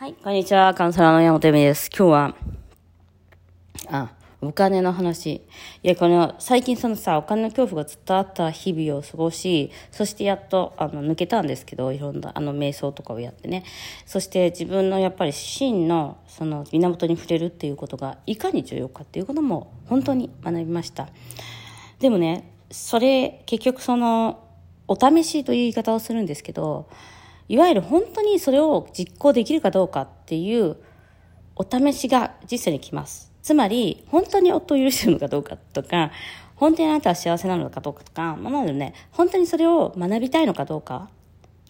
はい、こんにちは。カウンセラーの山本由美です。今日は、あ、お金の話。いや、この、最近そのさ、お金の恐怖がずっとあった日々を過ごし、そしてやっと、あの、抜けたんですけど、いろんな、あの、瞑想とかをやってね。そして自分のやっぱり真の、その、源に触れるっていうことが、いかに重要かっていうことも、本当に学びました。でもね、それ、結局その、お試しという言い方をするんですけど、いわゆる本当にそれを実行できるかどうかっていうお試しが実際に来ます。つまり、本当に夫を許してるのかどうかとか、本当にあなたは幸せなのかどうかとか、まあ、なのでね、本当にそれを学びたいのかどうか。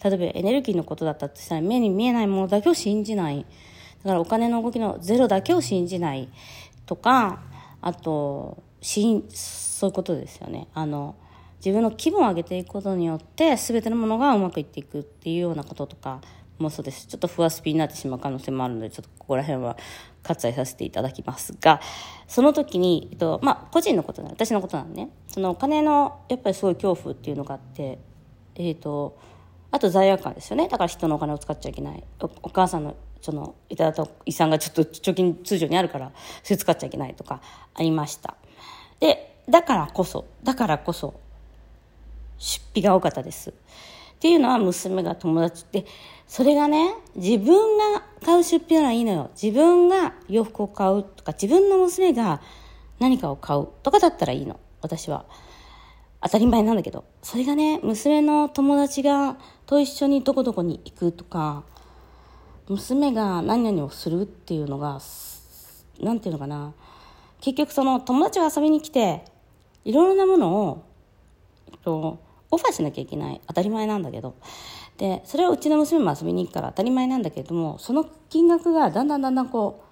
例えばエネルギーのことだったとしたら目に見えないものだけを信じない。だからお金の動きのゼロだけを信じないとか、あと、しそういうことですよね。あの、自分の気分を上げていくことによって全てのものがうまくいっていくっていうようなこととかもそうです。ちょっとふわスピになってしまう可能性もあるのでちょっとここら辺は割愛させていただきますが。その時に、えっとまあ、個人のことな私のことなんねそのお金のやっぱりすごい恐怖っていうのがあってえっ、とあと罪悪感ですよね。だから人のお金を使っちゃいけない。お母さんのそのいただいた遺産がちょっと貯金通常にあるからそれ使っちゃいけないとかありました。でだからこそだからこそ出費が多かったです。っていうのは娘が友達で、それがね、自分が買う出費ならいいのよ。自分が洋服を買うとか、自分の娘が何かを買うとかだったらいいの。私は。当たり前なんだけど。それがね、娘の友達がと一緒にどこどこに行くとか、娘が何々をするっていうのが、なんていうのかな。結局その友達が遊びに来て、いろいろなものを、えっと、オファーしなきゃいけない。当たり前なんだけど。でそれはうちの娘も遊びに行くから当たり前なんだけれどもその金額がだんだんだんだんこ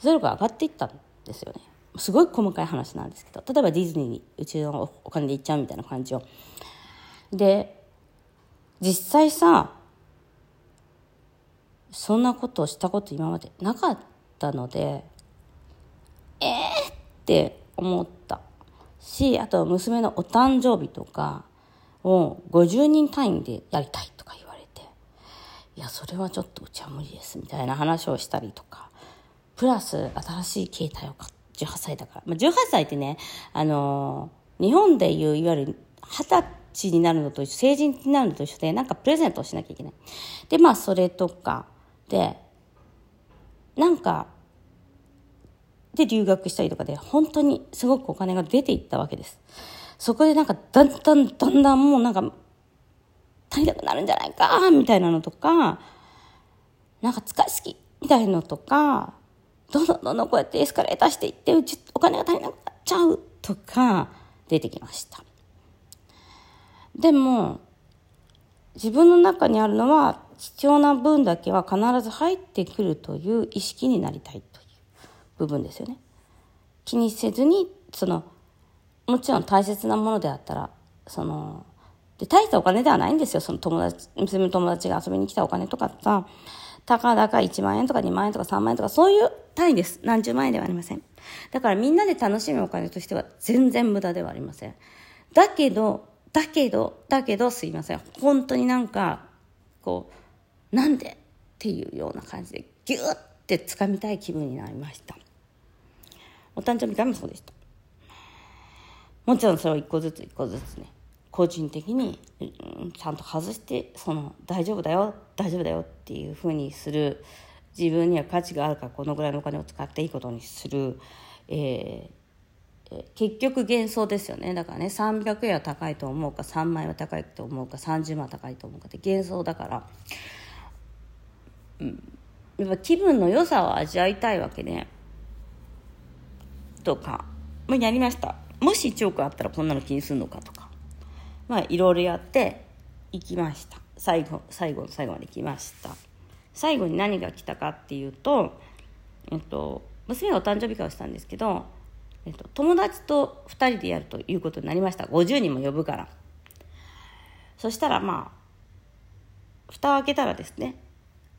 うゼロが上がっていったんですよね。すごい細かい話なんですけど。例えばディズニーにうちのお金で行っちゃうみたいな感じをで実際さそんなことをしたこと今までなかったのでええー、って思った。しあと娘のお誕生日とかを50人単位でやりたいとか言われて、いや、それはちょっとうちは無理ですみたいな話をしたりとか、プラス新しい携帯を買って18歳だから。まあ、18歳ってね、あのー、日本でいういわゆる二十歳になるのと一緒、成人になるのと一緒で、なんかプレゼントをしなきゃいけない。で、まあそれとか、で、なんか、で留学したりとかで、本当にすごくお金が出ていったわけです。そこでなんかだんだんだんだんもうなんか足りなくなるんじゃないかみたいなのとかなんか使いすぎみたいなのとかどんどんどんどんこうやってエスカレーターしていってうちお金が足りなくなっちゃうとか出てきました。でも自分の中にあるのは必要な分だけは必ず入ってくるという意識になりたいという部分ですよね。気にせずにそのもちろん大切なものであったら、その、で、大したお金ではないんですよ。その友達、娘の友達が遊びに来たお金とかさ、たかだか1万円とか2万円とか3万円とか、そういう単位です。何十万円ではありません。だからみんなで楽しむお金としては全然無駄ではありません。だけど、だけど、だけど、すいません。本当になんか、こう、なんでっていうような感じで、ギューって掴みたい気分になりました。お誕生日会もそうでした。もちろんそれを一個ずつ一個ずつね。個人的に、ちゃんと外してその大丈夫だよ大丈夫だよっていうふうにする。自分には価値があるからこのぐらいのお金を使っていいことにする、えー、結局幻想ですよね。だからね300円は高いと思うか3万円は高いと思うか30万は高いと思うかって幻想だから、うん、やっぱ気分の良さを味わいたいわけね。とか、まあ、やりました。もし1億あったらこんなの気にするのかとか。まあいろいろやって行きました。最後最後の最後まで来ました。最後に何が来たかっていうと、えっと、娘がお誕生日会をしたんですけど、えっと、友達と2人でやるということになりました。50人も呼ぶから。そしたらまあ蓋を開けたらですね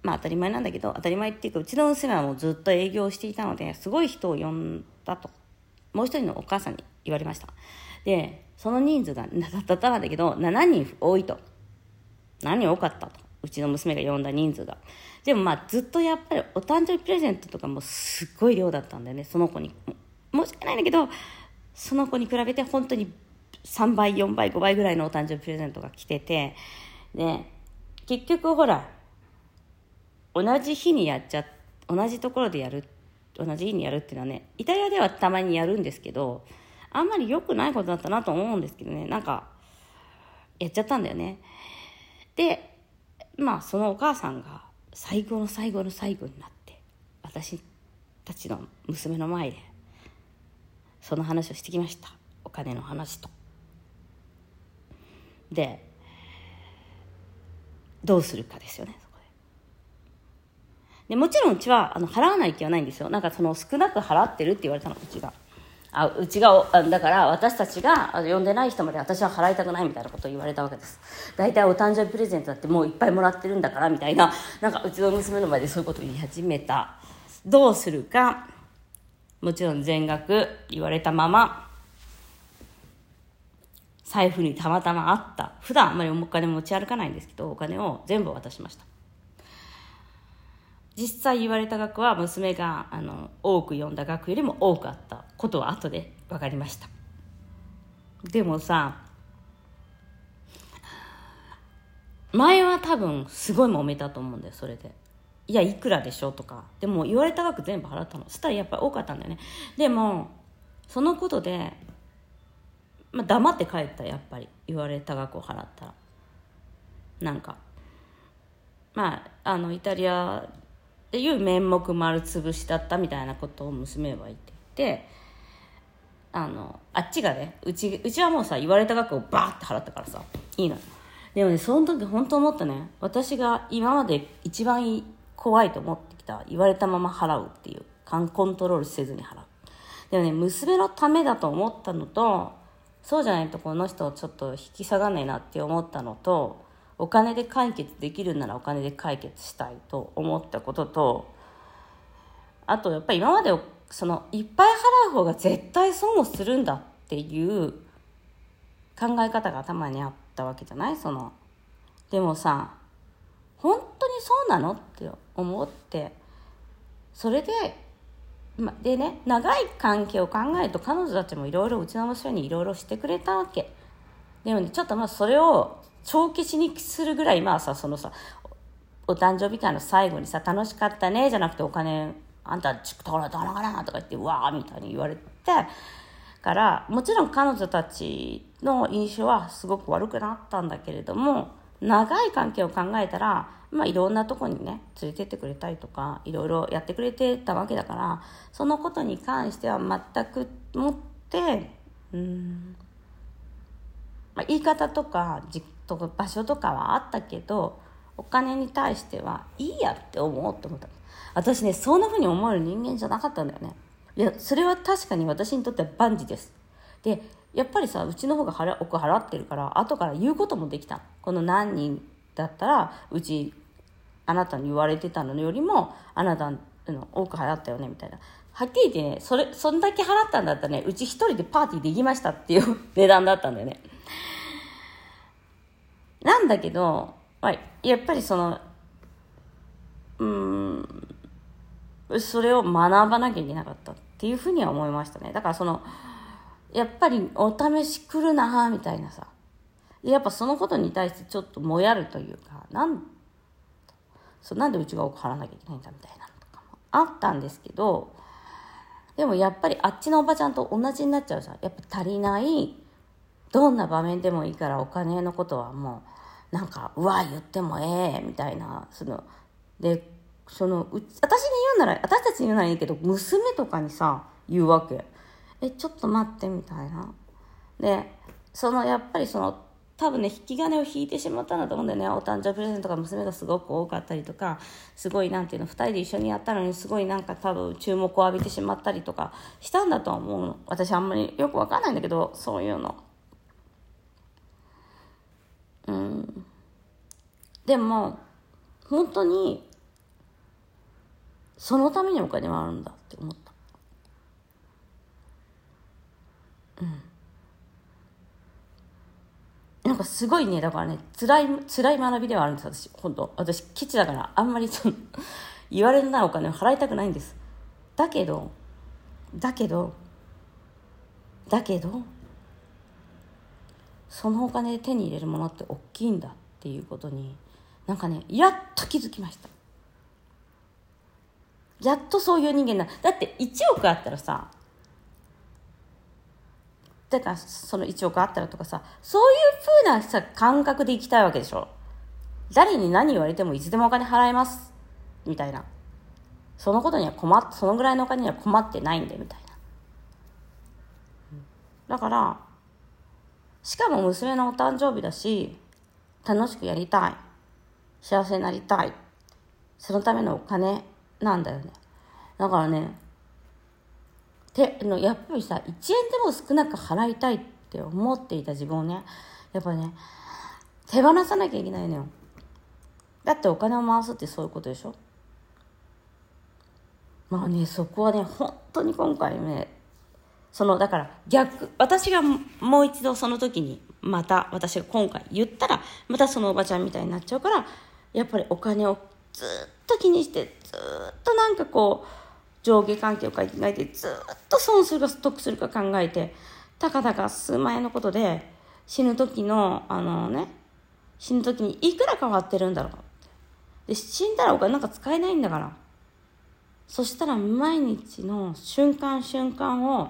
まあ当たり前なんだけど当たり前っていうかうちの娘はもうずっと営業していたのですごい人を呼んだと。もう一人のお母さんに言われました。でその人数が たったんだけど7人多いと。何人多かったと。うちの娘が呼んだ人数が。でもまあずっとやっぱりお誕生日プレゼントとかもすっごい量だったんだよね。その子に。申し訳ないんだけどその子に比べて本当に3倍4倍5倍ぐらいのお誕生日プレゼントが来てて。で結局ほら同じ日にやっちゃ同じところでやる同じ日にやるっていうのはねイタリアではたまにやるんですけどあんまり良くないことだったなと思うんですけどね。なんかやっちゃったんだよね。でまあそのお母さんが最後の最後の最後になって私たちの娘の前でその話をしてきました。お金の話と。でどうするかですよねそこで。でもちろんうちはあの払わない気はないんですよ。なんかその少なく払ってるって言われたのうちが。あうちがだから私たちが呼んでない人まで私は払いたくないみたいなことを言われたわけです。大体お誕生日プレゼントだってもういっぱいもらってるんだからみたいななんかうちの娘の前でそういうことを言い始めた。どうするか。もちろん全額言われたまま財布にたまたまあった。普段あんまりお金持ち歩かないんですけどお金を全部渡しました。実際言われた額は娘があの多く読んだ額よりも多くあったことは後で分かりました。でもさ前は多分すごい揉めたと思うんだよそれで。いやいくらでしょとか。でも言われた額全部払ったの。そしたらやっぱり多かったんだよね。でもそのことでまあ、黙って帰ったやっぱり。言われた額を払ったら。なんかまああのイタリアっていう面目丸つぶしだったみたいなことを娘は言っていてあのあっちがねうちうちはもうさ言われた額をバーって払ったからさいいのよ。でもねその時本当思ったね。私が今まで一番怖いと思ってきた言われたまま払うっていうコントロールせずに払う。でもね娘のためだと思ったのとそうじゃないとこの人ちょっと引き下がんないなって思ったのとお金で解決できるならお金で解決したいと思ったこととあとやっぱり今までそのいっぱい払う方が絶対損をするんだっていう考え方が頭にあったわけじゃない？そのでもさ本当にそうなの？って思ってそれで、でね長い関係を考えると彼女たちもいろいろうちの娘にいろいろしてくれたわけ。でもねちょっとまあそれを帳消しにするぐらいまあさそのさお誕生日会の最後にさ楽しかったねじゃなくてお金あんたチックところどのかなとか言ってわーみたいに言われてからもちろん彼女たちの印象はすごく悪くなったんだけれども長い関係を考えたらまあ、いろんなとこにね連れてってくれたりとかいろいろやってくれてたわけだからそのことに関しては全くもってうん、まあ、言い方とかじとか場所とかはあったけどお金に対してはいいやって思うと思った。私ねそんなふうに思える人間じゃなかったんだよね。いやそれは確かに私にとっては万事です。でやっぱりさうちの方が払億払ってるから後から言うこともできた。この何人だったらうちあなたに言われてたのよりもあなたの多く払ったよねみたいな。はっきり言ってねそれそんだけ払ったんだったらねうち一人でパーティーできましたっていう 値段だったんだよね。なんだけど、まあ、やっぱりそのうんそれを学ばなきゃいけなかったっていうふうには思いましたねだからそのやっぱりお試し来るなみたいなさやっぱそのことに対してちょっともやるというか、なんそなんでうちが多く払わなきゃいけないんだみたいなのとかもあったんですけど、でもやっぱりあっちのおばちゃんと同じになっちゃうじゃん。やっぱ足りない、どんな場面でもいいからお金のことはもう、なんか、うわ、言ってもええみたいな、その、で、その、う私に言うなら、私たちに言うならいいけど、娘とかにさ、言うわけ。え、ちょっと待って、みたいな。で、その、やっぱりその、多分ね引き金を引いてしまったんだと思うんだよねお誕生日プレゼントが娘がすごく多かったりとかすごいなんていうの2人で一緒にやったのにすごいなんか多分注目を浴びてしまったりとかしたんだと思う私あんまりよくわかんないんだけどそういうのうん。でも本当にそのためにお金はあるんだって思った。うん。なんかすごいねだからね辛い辛い学びではあるんです私。本当。私ケチだからあんまりその言われるならお金を払いたくないんです。だけどだけどだけどそのお金で手に入れるものって大きいんだっていうことになんかねやっと気づきました。やっとそういう人間だ。だって1億あったらさだからその1億あったらとかさそういうふうなさ感覚でいきたいわけでしょ。誰に何言われてもいつでもお金払えますみたいな。そのことには困っそのぐらいのお金には困ってないんでみたいな。だからしかも娘のお誕生日だし楽しくやりたい。幸せになりたい。そのためのお金なんだよね。だからねてのやっぱりさ1円でも少なく払いたいって思っていた自分をねやっぱね手放さなきゃいけないのよ。だってお金を回すってそういうことでしょ。まあねそこはね本当に今回ねそのだから逆私がもう一度その時にまた私が今回言ったらまたそのおばちゃんみたいになっちゃうからやっぱりお金をずっと気にしてずっとなんかこう上下関係を考えてずっと損するか得するか考えてたかだか数万円のことで死ぬ時のあのね死ぬ時にいくら変わってるんだろう。で死んだらお金なんか使えないんだから。そしたら毎日の瞬間瞬間を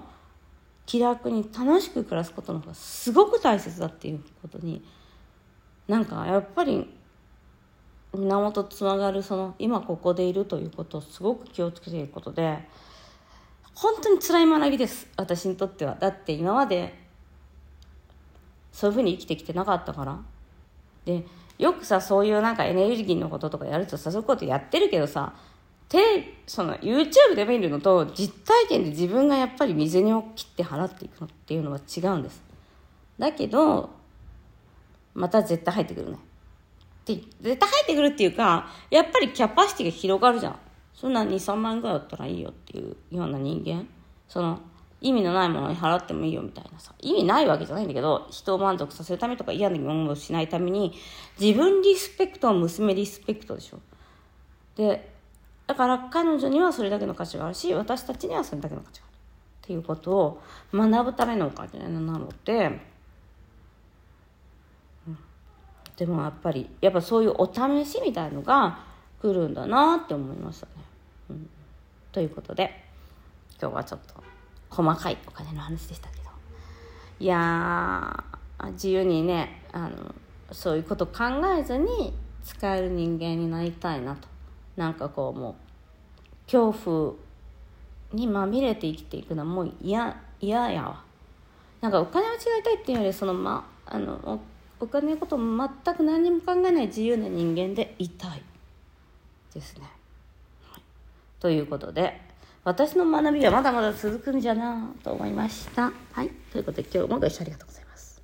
気楽に楽しく暮らすことの方がすごく大切だっていうことになんかやっぱり源つながるその今ここでいるということをすごく気をつけていることで本当に辛い学びです私にとっては。だって今までそういうふうに生きてきてなかったから。でよくさそういうなんかエネルギーのこととかやるとさそういうことやってるけどさテレその YouTube で見るのと実体験で自分がやっぱり水にを切って払っていくのっていうのは違うんです。だけどまた絶対入ってくるね。って絶対入ってくるっていうかやっぱりキャパシティが広がるじゃん。そんな23万ぐらいだったらいいよっていうような人間。その意味のないものに払ってもいいよみたいなさ。意味ないわけじゃないんだけど人を満足させるためとか嫌な思いをしないために自分リスペクトは娘リスペクトでしょ。でだから彼女にはそれだけの価値があるし私たちにはそれだけの価値があるっていうことを学ぶためのお金なので、うん、でもやっぱりやっぱそういうお試しみたいのが来るんだなって思いましたね。うん、ということで今日はちょっと細かいお金の話でしたけど。いや自由にねあのそういうこと考えずに使える人間になりたいなと。なんかこうもう恐怖にまみれて生きていくのはもう嫌嫌やわ。なんかお金を違いたいっていうよりそのまあのお金のこと全く何にも考えない自由な人間でいたいですね、はい、ということで私の学びはまだまだ続くんじゃなと思いました。はい。ということで今日もご一緒ありがとうございます